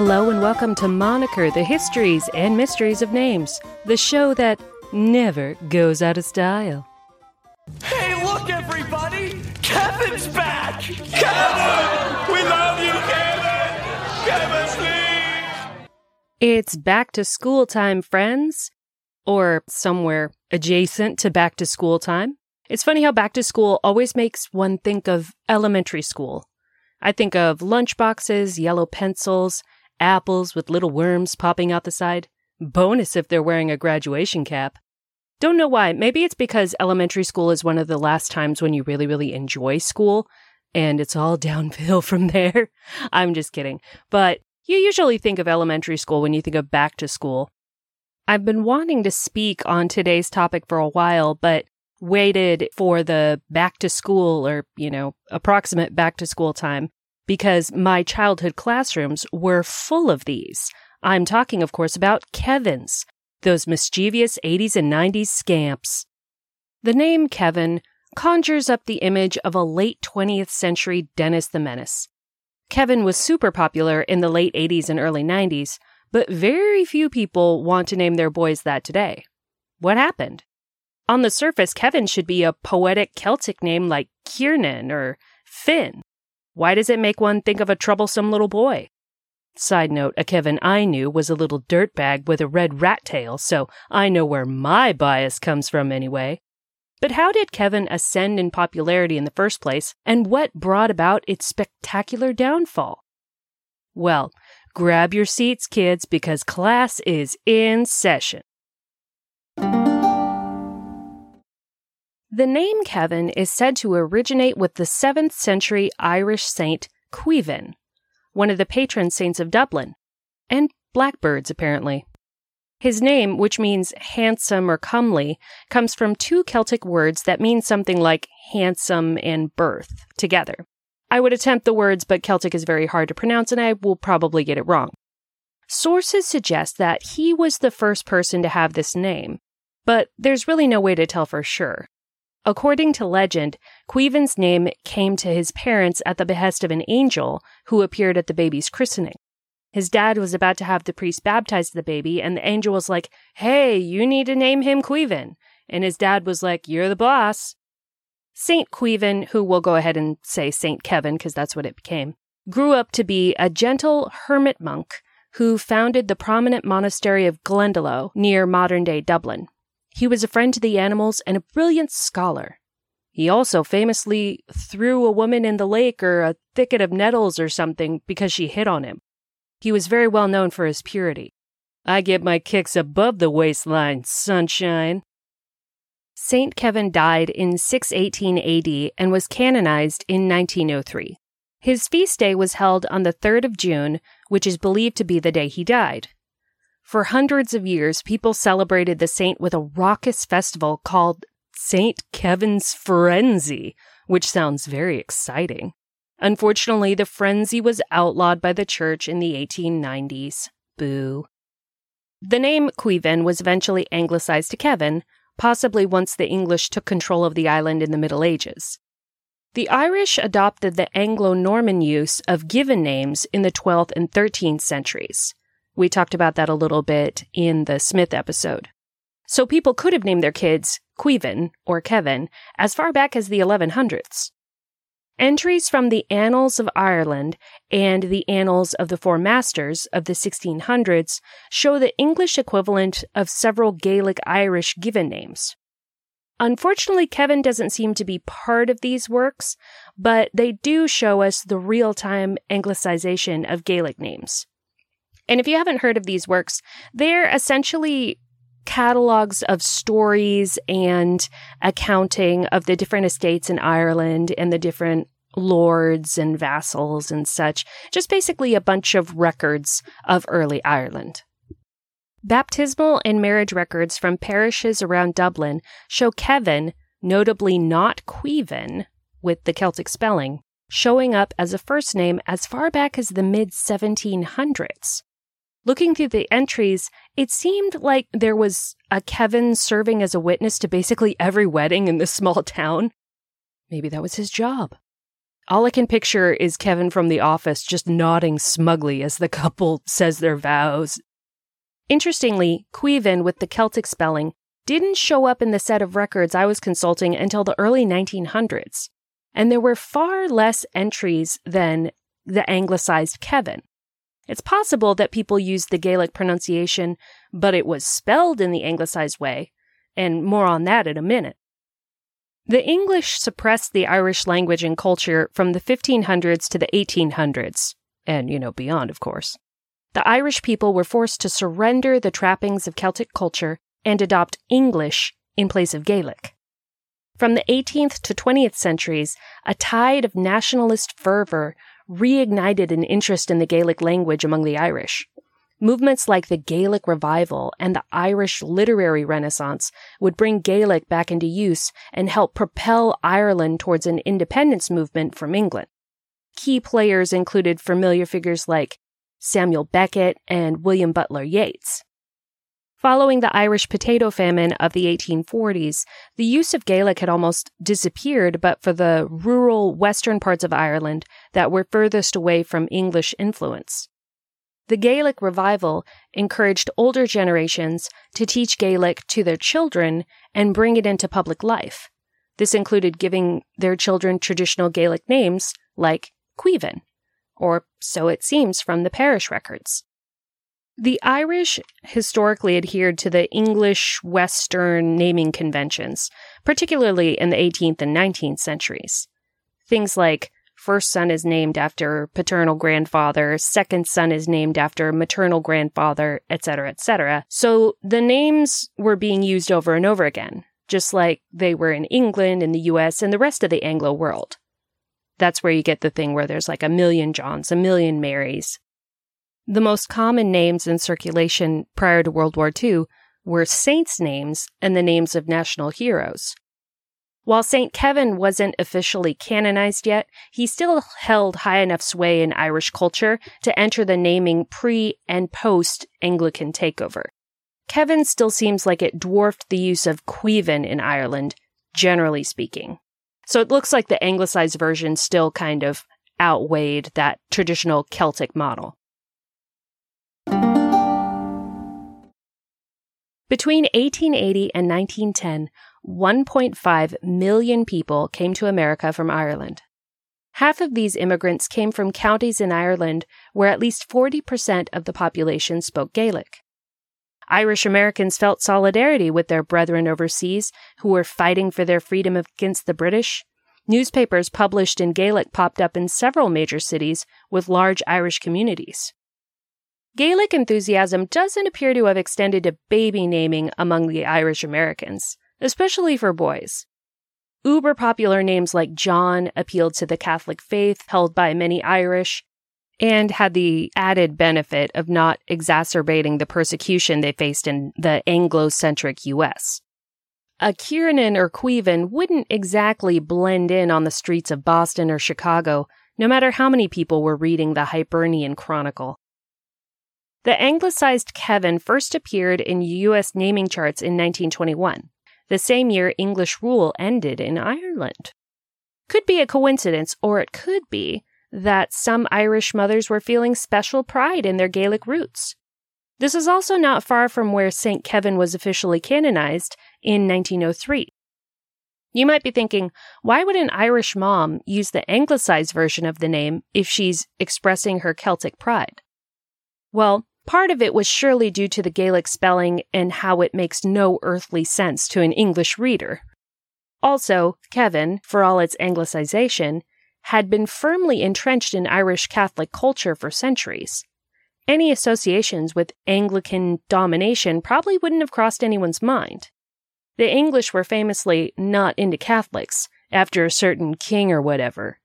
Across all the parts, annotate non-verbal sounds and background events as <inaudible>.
Hello and welcome to Moniker, the histories and mysteries of names, the show that never goes out of style. Hey, look, everybody! Kevin's back! Kevin! We love you, Kevin! Kevin, please! It's back to school time, friends, or somewhere adjacent to back to school time. It's funny how back to school always makes one think of elementary school. I think of lunchboxes, yellow pencils, apples with little worms popping out the side. Bonus if they're wearing a graduation cap. Don't know why. Maybe it's because elementary school is one of the last times when you really, really enjoy school and it's all <laughs> downhill from there. I'm just kidding. But you usually think of elementary school when you think of back to school. I've been wanting to speak on today's topic for a while, but waited for the back to school or, you know, approximate back to school time because my childhood classrooms were full of these. I'm talking, of course, about Kevins, those mischievous 80s and 90s scamps. The name Kevin conjures up the image of a late 20th century Dennis the Menace. Kevin was super popular in the late 80s and early 90s, but very few people want to name their boys that today. What happened? On the surface, Kevin should be a poetic Celtic name like Kiernan or Finn. Why does it make one think of a troublesome little boy? Side note, a Kevin I knew was a little dirtbag with a red rat tail, so I know where my bias comes from anyway. But how did Kevin ascend in popularity in the first place, and what brought about its spectacular downfall? Well, grab your seats, kids, because class is in session. The name Kevin is said to originate with the 7th century Irish saint Cuivan, one of the patron saints of Dublin, and blackbirds, apparently. His name, which means handsome or comely, comes from two Celtic words that mean something like handsome and birth together. I would attempt the words, but Celtic is very hard to pronounce and I will probably get it wrong. Sources suggest that he was the first person to have this name, but there's really no way to tell for sure. According to legend, Cuivan's name came to his parents at the behest of an angel who appeared at the baby's christening. His dad was about to have the priest baptize the baby, and the angel was like, Hey, you need to name him Cuivan. And his dad was like, You're the boss. Saint Cuivan, who we'll go ahead and say Saint Kevin because that's what it became, grew up to be a gentle hermit monk who founded the prominent monastery of Glendalough near modern day Dublin. He was a friend to the animals and a brilliant scholar. He also famously threw a woman in the lake or a thicket of nettles or something because she hit on him. He was very well known for his purity. I get my kicks above the waistline, sunshine. Saint Kevin died in 618 AD and was canonized in 1903. His feast day was held on the 3rd of June, which is believed to be the day he died. For hundreds of years, people celebrated the saint with a raucous festival called St. Kevin's Frenzy, which sounds very exciting. Unfortunately, the frenzy was outlawed by the church in the 1890s. Boo. The name Cuivan was eventually anglicized to Kevin, possibly once the English took control of the island in the Middle Ages. The Irish adopted the Anglo Norman use of given names in the 12th and 13th centuries. We talked about that a little bit in the Smith episode. So people could have named their kids Cuivan or Kevin as far back as the 1100s. Entries from the Annals of Ireland and the Annals of the Four Masters of the 1600s show the English equivalent of several Gaelic Irish given names. Unfortunately, Kevin doesn't seem to be part of these works, but they do show us the real time anglicization of Gaelic names. And if you haven't heard of these works, they're essentially catalogs of stories and accounting of the different estates in Ireland and the different lords and vassals and such. Just basically a bunch of records of early Ireland. Baptismal and marriage records from parishes around Dublin show Kevin, notably not Cuivan, with the Celtic spelling, showing up as a first name as far back as the mid 1700s. Looking through the entries, it seemed like there was a Kevin serving as a witness to basically every wedding in this <laughs> small town. Maybe that was his job. All I can picture is Kevin from The Office just nodding smugly as the <laughs> couple says their vows. Interestingly, Cuiven with the Celtic spelling didn't show up in the set of records I was consulting until the early 1900s, and there were far less entries than the anglicized Kevin. It's possible that people used the Gaelic pronunciation, but it was spelled in the anglicized way, and more on that in a minute. The English suppressed the Irish language and culture from the 1500s to the 1800s, and, you know, beyond, of course. The Irish people were forced to surrender the trappings of Celtic culture and adopt English in place of Gaelic. From the 18th to 20th centuries, a tide of nationalist fervor reignited an interest in the Gaelic language among the Irish. Movements like the Gaelic Revival and the Irish Literary Renaissance would bring Gaelic back into use and help propel Ireland towards an independence movement from England. Key players included familiar figures like Samuel Beckett and William Butler Yeats. Following the Irish potato famine of the 1840s, the use of Gaelic had almost disappeared but for the rural western parts of Ireland that were furthest away from English influence. The Gaelic revival encouraged older generations to teach Gaelic to their children and bring it into public life. This included giving their children traditional Gaelic names like Cuiven, or so it seems from the parish records. The Irish historically adhered to the English Western naming conventions, particularly in the 18th and 19th centuries. Things like First son is named after paternal grandfather, second son is named after maternal grandfather, etc., etc. So the names were being used over and over again, just like they were in England and the US and the rest of the Anglo world. That's where you get the thing where there's like a million Johns, a million Marys. The most common names in circulation prior to World War II were saints' names and the names of national heroes. While St. Kevin wasn't officially canonized yet, he still held high enough sway in Irish culture to enter the naming pre and post Anglican takeover. Kevin still seems like it dwarfed the use of Cuiven in Ireland, generally speaking. So it looks like the anglicized version still kind of outweighed that traditional Celtic model. Between 1880 and 1910, 1.5 million people came to America from Ireland. Half of these immigrants came from counties in Ireland where at least 40% of the population spoke Gaelic. Irish Americans felt solidarity with their brethren overseas who were fighting for their freedom against the British. Newspapers published in Gaelic popped up in several major cities with large Irish communities. Gaelic enthusiasm doesn't appear to have extended to baby naming among the Irish Americans especially for boys. Uber popular names like John appealed to the Catholic faith held by many Irish and had the added benefit of not exacerbating the persecution they faced in the Anglo-centric US. A Kiernan or Cuiven wouldn't exactly blend in on the streets of Boston or Chicago, no matter how many people were reading the Hibernian Chronicle. The anglicized Kevin first appeared in U.S. naming charts in 1921 the same year English rule ended in Ireland. Could be a coincidence, or it could be that some Irish mothers were feeling special pride in their Gaelic roots. This is also not far from where St. Kevin was officially canonized in 1903. You might be thinking, why would an Irish mom use the anglicized version of the name if she's expressing her Celtic pride? Well, Part of it was surely due to the Gaelic spelling and how it makes no earthly sense to an English reader. Also, Kevin, for all its anglicization, had been firmly entrenched in Irish Catholic culture for centuries. Any associations with Anglican domination probably wouldn't have crossed anyone's mind. The English were famously not into Catholics, after a certain king or whatever.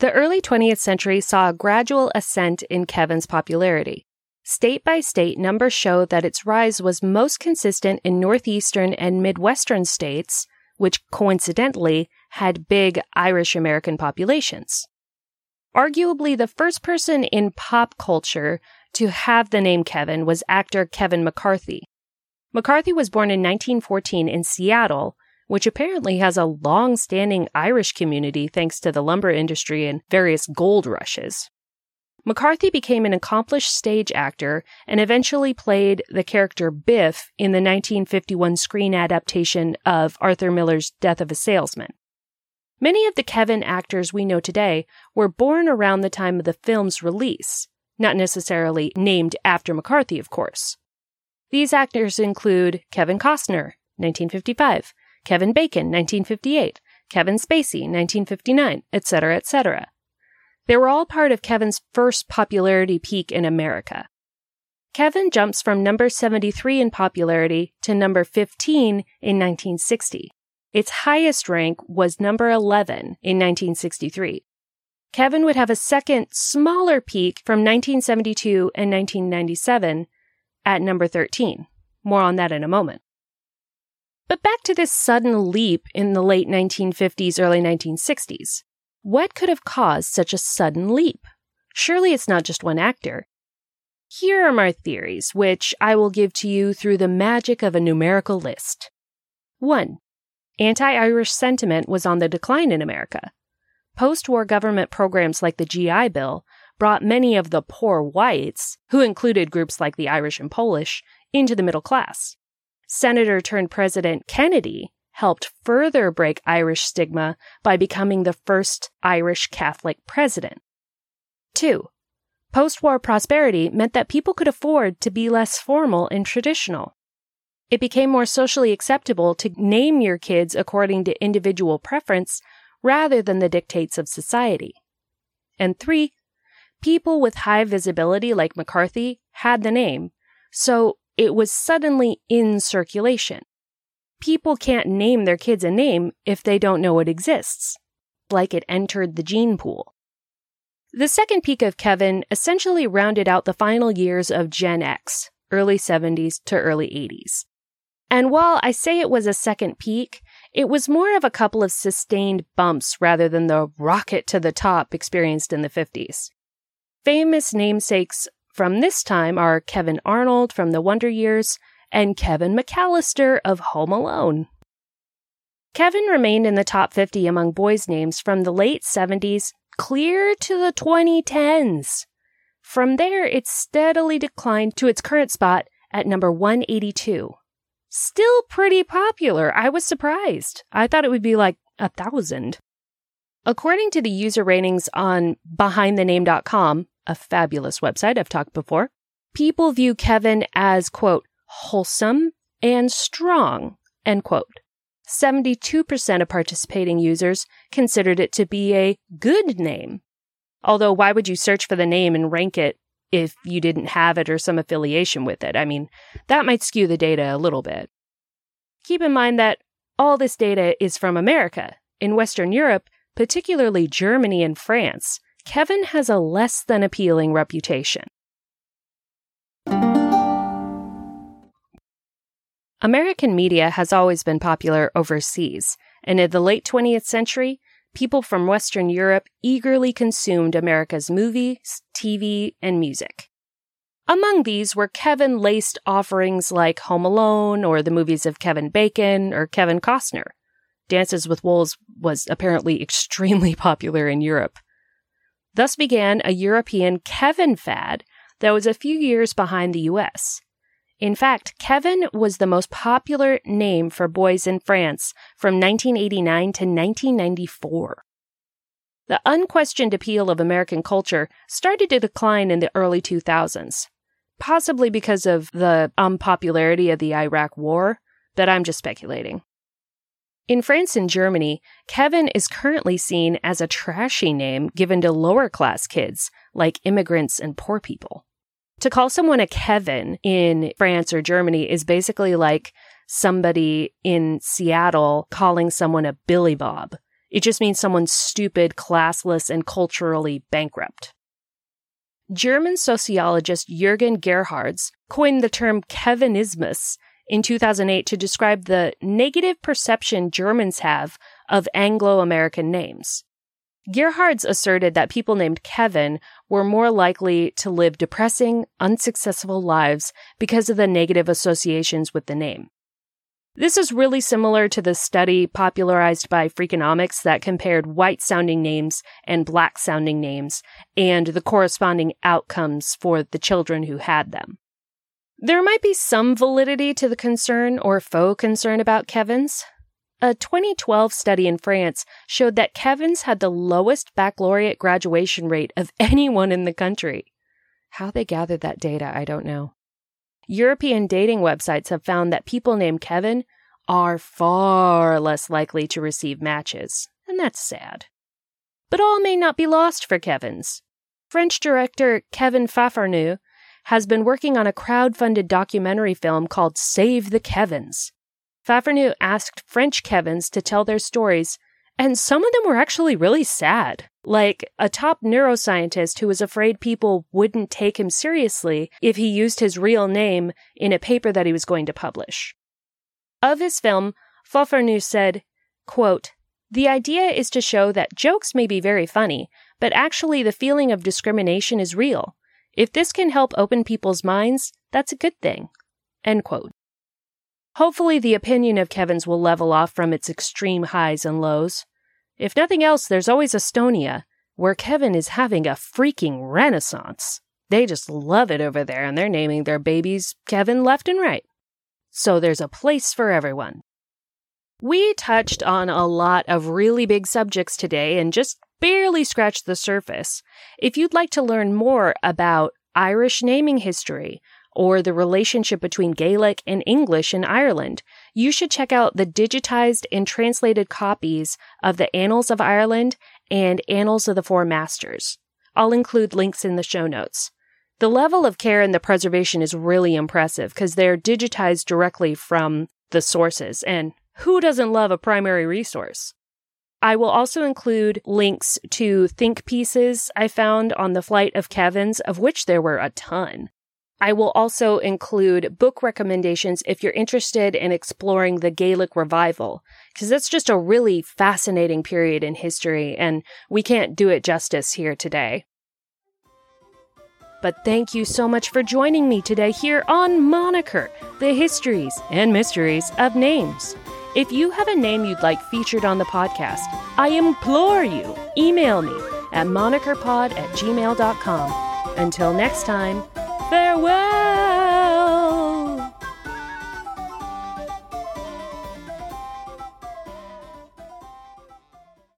The early 20th century saw a gradual ascent in Kevin's popularity. State by state, numbers show that its rise was most consistent in northeastern and midwestern states, which coincidentally had big Irish American populations. Arguably, the first person in pop culture to have the name Kevin was actor Kevin McCarthy. McCarthy was born in 1914 in Seattle, which apparently has a long standing Irish community thanks to the lumber industry and various gold rushes. McCarthy became an accomplished stage actor and eventually played the character Biff in the 1951 screen adaptation of Arthur Miller's Death of a Salesman. Many of the Kevin actors we know today were born around the time of the film's release, not necessarily named after McCarthy, of course. These actors include Kevin Costner, 1955, Kevin Bacon, 1958, Kevin Spacey, 1959, etc., etc. They were all part of Kevin's first popularity peak in America. Kevin jumps from number 73 in popularity to number 15 in 1960. Its highest rank was number 11 in 1963. Kevin would have a second, smaller peak from 1972 and 1997 at number 13. More on that in a moment. But back to this sudden leap in the late 1950s, early 1960s. What could have caused such a sudden leap? Surely it's not just one actor. Here are my theories, which I will give to you through the magic of a numerical list. 1. Anti Irish sentiment was on the decline in America. Post war government programs like the GI Bill brought many of the poor whites, who included groups like the Irish and Polish, into the middle class. Senator turned President Kennedy helped further break Irish stigma by becoming the first Irish Catholic president. 2. Post war prosperity meant that people could afford to be less formal and traditional. It became more socially acceptable to name your kids according to individual preference rather than the dictates of society. And three, people with high visibility like McCarthy had the name, so it was suddenly in circulation. People can't name their kids a name if they don't know it exists, like it entered the gene pool. The second peak of Kevin essentially rounded out the final years of Gen X, early 70s to early 80s. And while I say it was a second peak, it was more of a couple of sustained bumps rather than the rocket to the top experienced in the 50s. Famous namesakes from this time are Kevin Arnold from The Wonder Years and Kevin McAllister of Home Alone. Kevin remained in the top 50 among boys' names from the late 70s clear to the 2010s. From there, it steadily declined to its current spot at number 182. Still pretty popular. I was surprised. I thought it would be like a thousand. According to the user ratings on behindthename.com, a fabulous website I've talked before, people view Kevin as, quote, wholesome and strong, end quote. 72% of participating users considered it to be a good name. Although, why would you search for the name and rank it if you didn't have it or some affiliation with it? I mean, that might skew the data a little bit. Keep in mind that all this data is from America. In Western Europe, particularly Germany and France, Kevin has a less than appealing reputation. American media has always been popular overseas, and in the late 20th century, people from Western Europe eagerly consumed America's movies, TV, and music. Among these were Kevin laced offerings like Home Alone or the movies of Kevin Bacon or Kevin Costner. Dances with Wolves was apparently <laughs> extremely popular in Europe. Thus began a European Kevin fad that was a few years behind the US. In fact, Kevin was the most popular name for boys in France from 1989 to 1994. The unquestioned appeal of American culture started to decline in the early 2000s, possibly because of the unpopularity of the Iraq War, but I'm just speculating. In France and Germany, Kevin is currently seen as a trashy name given to lower class kids, like immigrants and poor people. To call someone a Kevin in France or Germany is basically like somebody in Seattle calling someone a Billy Bob. It just means someone's stupid, classless, and culturally bankrupt. German sociologist Jürgen Gerhards coined the term Kevinismus in 2008 to describe the negative perception Germans have of Anglo American names. Gerhards asserted that people named Kevin were more likely to live depressing, unsuccessful lives because of the negative associations with the name. This is really similar to the study popularized by Freakonomics that compared white sounding names and black sounding names and the corresponding outcomes for the children who had them. There might be some validity to the concern or faux concern about Kevin's. A 2012 study in France showed that Kevin's had the lowest baccalaureate graduation rate of <laughs> anyone in the country. How they gathered that data, I don't know. European dating websites have found that people named Kevin are far less likely to receive matches, and that's sad. But all may not be lost for Kevin's. French director Kevin Fafournoux has been working on a crowd-funded documentary film called Save the Kevins. Fafournoux asked French Kevins to tell their stories, and some of them were actually really sad. Like a top neuroscientist who was afraid people wouldn't take him seriously if he used his real name in a paper that he was going to publish. Of his film, Fafournoux said, quote, The idea is to show that jokes may be very funny, but actually the feeling of discrimination is real. If this can help open people's minds, that's a good thing. End quote. Hopefully, the opinion of Kevin's will level off from its extreme highs and lows. If nothing else, there's always Estonia, where Kevin is having a freaking renaissance. They just love it over there, and they're naming their babies Kevin left and right. So there's a place for everyone. We touched on a lot of really big subjects today and just barely scratched the surface. If you'd like to learn more about Irish naming history, or the relationship between Gaelic and English in Ireland, you should check out the digitized and translated copies of the Annals of Ireland and Annals of the Four Masters. I'll include links in the show notes. The level of care in the preservation is really impressive because they're digitized directly from the sources, and who doesn't love a primary resource? I will also include links to think pieces I found on the flight of Kevin's, of which there were a ton. I will also include book recommendations if you're interested in exploring the Gaelic revival, because that's just a really fascinating period in history, and we can't do it justice here today. But thank you so much for joining me today here on Moniker, the histories and mysteries of names. If you have a name you'd like featured on the podcast, I implore you, email me at monikerpod at gmail.com. Until next time, Farewell!